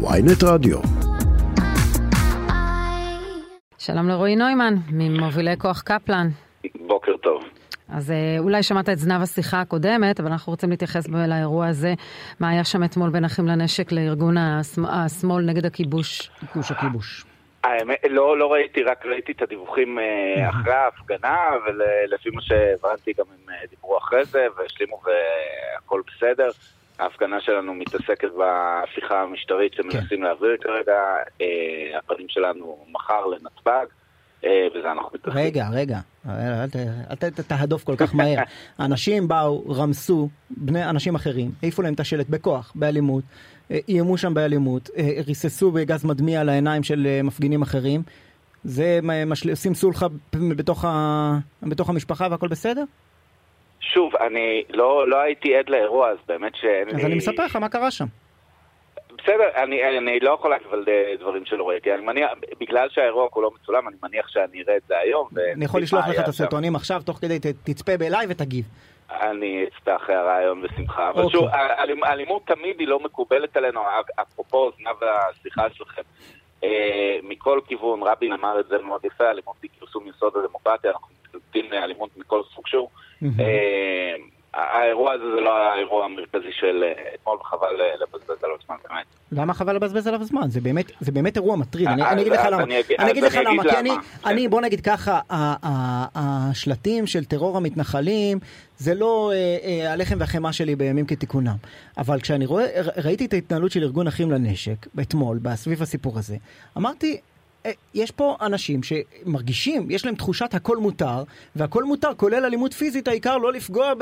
ויינט רדיו. שלום לרועי נוימן, ממובילי כוח קפלן. בוקר טוב. אז אה, אולי שמעת את זנב השיחה הקודמת, אבל אנחנו רוצים להתייחס לאירוע הזה. מה היה שם אתמול בין אחים לנשק לארגון השמאל נגד הכיבוש? כיבוש הכיבוש. האמת, לא, לא ראיתי, רק ראיתי את הדיווחים אה, אחרי ההפגנה, ולפי מה שהבנתי גם הם אה, דיברו אחרי זה, והשלימו והכל בסדר. ההפגנה שלנו מתעסקת בהפיכה המשטרית שמנסים כן. להעביר כרגע, הפנים שלנו מחר לנתב"ג. בזה אנחנו מתעסקים. רגע, רגע, אל תהדוף כל כך מהר. אנשים באו, רמסו בני אנשים אחרים, העיפו להם את השלט בכוח, באלימות, איימו שם באלימות, ריססו בגז מדמיע על העיניים של מפגינים אחרים. זה עושים סולחה בתוך, ה... בתוך המשפחה והכל בסדר? שוב, אני לא, לא הייתי עד לאירוע, אז באמת שאין אז לי... אז אני מספר לך מה קרה שם. בסדר, אני, אני לא יכול להגיד על דברים שלא ראיתי, אני מניח, בגלל שהאירוע כולו מצולם, אני מניח שאני אראה את זה היום. אני יכול לשלוח לך את הסרטונים עכשיו, תוך כדי תצפה באליי ותגיב. אני אחרי הרעיון בשמחה, אבל שוב, אלימות תמיד היא לא מקובלת עלינו, אפרופו זנב השיחה שלכם. מכל כיוון, רבין אמר את זה מאוד יפה, אלימות היא כרסום יסוד הדמוקרטיה, אנחנו מתנגדים לאלימות מכל סוג שהוא. האירוע הזה זה לא האירוע המרכזי של אתמול, וחבל לבזבז עליו זמן, באמת. למה חבל לבזבז עליו זמן? זה באמת, זה באמת אירוע מטריד. אני, אני אגיד לך למה. אני אגיד לך למה, כי אני, אני, בוא נגיד ככה, השלטים של טרור המתנחלים, זה לא הלחם והחמאה שלי בימים כתיקונם. אבל כשאני רואה, ראיתי את ההתנהלות של ארגון אחים לנשק, אתמול, סביב הסיפור הזה, אמרתי, יש פה אנשים שמרגישים, יש להם תחושת הכל מותר, והכל מותר, כולל אלימות פיזית, העיקר לא לפגוע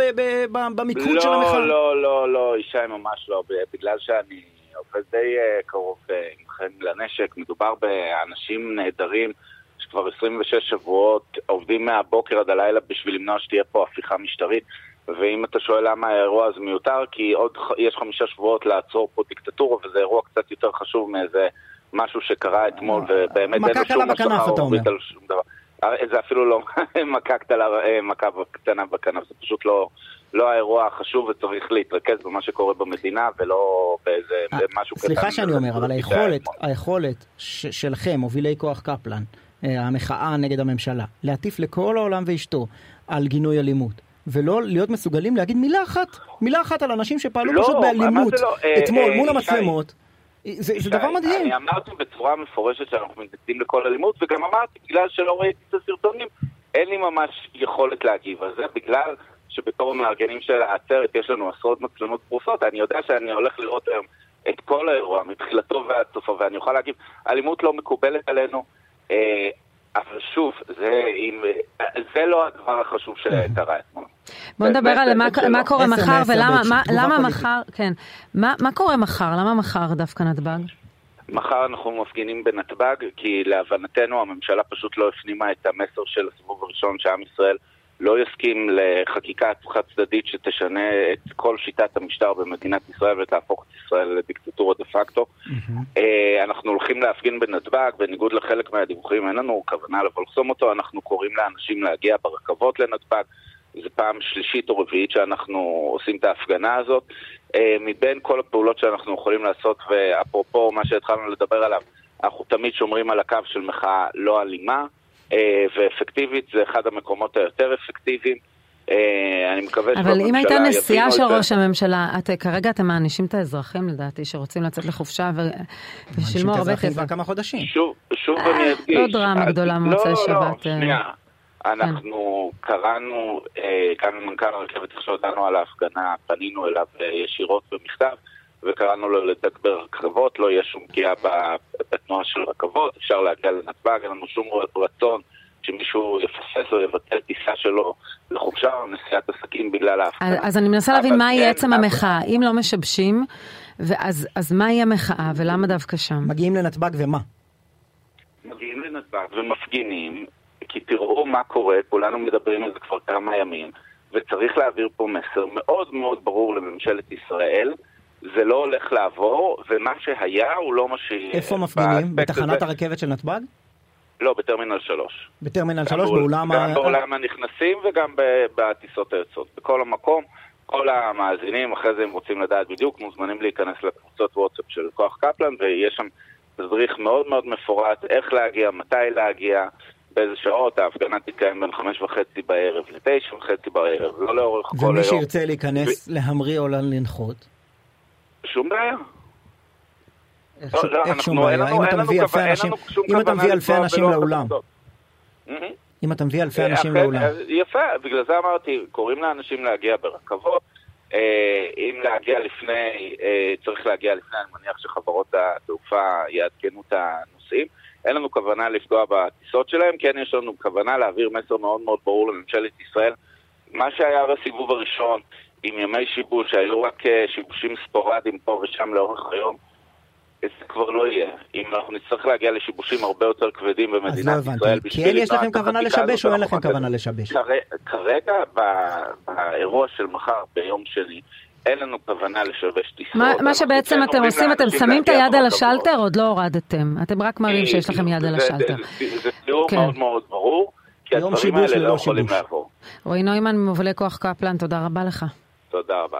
במיקוד לא, של המחאה. לא, לא, לא, ישי ממש לא, בגלל שאני עובד די קרוב עם חן לנשק, מדובר באנשים נהדרים שכבר 26 שבועות עובדים מהבוקר עד הלילה בשביל למנוע שתהיה פה הפיכה משטרית. ואם אתה שואל למה האירוע הזה מיותר, כי עוד יש חמישה שבועות לעצור פה דיקטטורה, וזה אירוע קצת יותר חשוב מאיזה משהו שקרה אתמול, ובאמת אין לו שום השלכה רוחבית על שום דבר. זה אפילו לא מכה קטנה, מכה קטנה בכנף, זה פשוט לא, לא האירוע החשוב וצריך להתרכז במה שקורה במדינה ולא באיזה משהו קטן. סליחה שאני אומר, אבל היכולת, היכולת שלכם, מובילי כוח קפלן, המחאה נגד הממשלה, להטיף לכל העולם ואשתו על גינוי אלימות. ולא להיות מסוגלים להגיד מילה אחת, מילה אחת על אנשים שפעלו לא, פשוט באלימות לא, אתמול אה, מול אה, המצלמות. זה, זה דבר מדהים. אני אמרתי בצורה מפורשת שאנחנו מתנגדים לכל אלימות, וגם אמרתי, בגלל שלא ראיתי את הסרטונים, אין לי ממש יכולת להגיב על זה, בגלל שבתור המארגנים של העצרת יש לנו עשרות מצלמות פרוסות, אני יודע שאני הולך לראות היום את כל האירוע, מתחילתו ועד סופו, ואני אוכל להגיב, אלימות לא מקובלת עלינו, אה, אבל שוב, זה, אם, זה לא הדבר החשוב שקרה אתמול. בוא נדבר על מה, מה קורה מחר ולמה מה, למה מחר, כן, מה, מה קורה מחר? למה מחר דווקא נתב"ג? מחר אנחנו מפגינים בנתב"ג כי להבנתנו הממשלה פשוט לא הפנימה את המסר של הסיבוב הראשון שעם ישראל לא יסכים לחקיקה חד צדדית שתשנה את כל שיטת המשטר במדינת ישראל ותהפוך את ישראל לדיקטטורה דה פקטו. Mm-hmm. אנחנו הולכים להפגין בנתב"ג, בניגוד לחלק מהדיווחים אין לנו כוונה לבוא לחסום אותו, אנחנו קוראים לאנשים להגיע ברכבות לנתב"ג. זו פעם שלישית או רביעית שאנחנו עושים את ההפגנה הזאת. מבין כל הפעולות שאנחנו יכולים לעשות, ואפרופו מה שהתחלנו לדבר עליו, אנחנו תמיד שומרים על הקו של מחאה לא אלימה. ואפקטיבית, זה אחד המקומות היותר אפקטיביים. אני מקווה אבל אם הייתה נסיעה של ראש הממשלה, את, כרגע אתם מענישים את האזרחים לדעתי שרוצים לצאת לחופשה ושילמו הרבה כסף. כבר כמה חודשים. שוב, שוב אני אדגיש. לא דרמה גדולה מוצאי שבת. לא, לא, שנייה. אנחנו קראנו, גם למנכ"ל הרכבת איך שהודענו על ההפגנה, פנינו אליו ישירות במכתב. וקראנו לו לתגבר רכבות, לא יהיה שום פגיעה בתנועה של רכבות, אפשר להגיע לנתב"ג, אין לנו שום רצון שמישהו יפספס או יבטל טיסה שלו לחופשה או נסיעת עסקים בגלל ההפגנה. אז אני מנסה להבין מהי כן, עצם המחאה, אם לא משבשים, אז מהי המחאה ולמה דווקא שם? מגיעים לנתב"ג ומה? מגיעים לנתב"ג ומפגינים, כי תראו מה קורה, כולנו מדברים על זה כבר כמה ימים, וצריך להעביר פה מסר מאוד מאוד ברור לממשלת ישראל, זה לא הולך לעבור, ומה שהיה הוא לא מה ש... איפה מפגינים? בתחנת הרכבת של נתב"ג? לא, בטרמינל 3. בטרמינל 3, באולם ה... גם בעולם הנכנסים וגם בטיסות היוצאות. בכל המקום, כל המאזינים, אחרי זה אם רוצים לדעת בדיוק, מוזמנים להיכנס לקבוצות וואטסאפ של כוח קפלן, ויש שם תדריך מאוד מאוד מפורט איך להגיע, מתי להגיע, באיזה שעות, ההפגנה תתקיים בין חמש וחצי בערב לתשע וחצי בערב, לא לאורך כל היום. ומי שירצה להיכנס ו... להמריא או לנחות? שום בעיה. איך לא, שום בעיה? אם אתה מביא אלפי אנשים, אם אתה מביא אלפי אנשים לאולם. אם אתה מביא אלפי אנשים לאולם. יפה, בגלל זה אמרתי, קוראים לאנשים להגיע ברכבות. אה, אם להגיע לפני, אה, צריך להגיע לפני, אני מניח שחברות התעופה יעדכנו את הנוסעים. אין לנו כוונה לפגוע בטיסות שלהם, כן יש לנו כוונה להעביר מסר מאוד מאוד ברור לממשלת ישראל. מה שהיה בסיבוב הראשון עם ימי שיבוש, שהיו רק אה, שיבושים ספורדיים פה ושם לאורך היום, זה כבר לא יהיה. אם אנחנו נצטרך להגיע לשיבושים הרבה יותר כבדים במדינת ישראל... אז לא הבנתי, כן יש לכם כוונה לשבש או אין לכם כוונה לשבש? כרגע, באירוע של מחר, ביום שני, אין לנו כוונה לשבש טיסות. מה שבעצם אתם עושים, אתם שמים את היד על השלטר, עוד לא הורדתם. אתם רק מראים שיש לכם יד על השלטר. זה תיאור כן. מאוד מאוד ברור, כי הדברים האלה לא יכולים לעבור. רועי נוימן ממובילי כוח קפלן, תודה רבה לך. תודה רבה.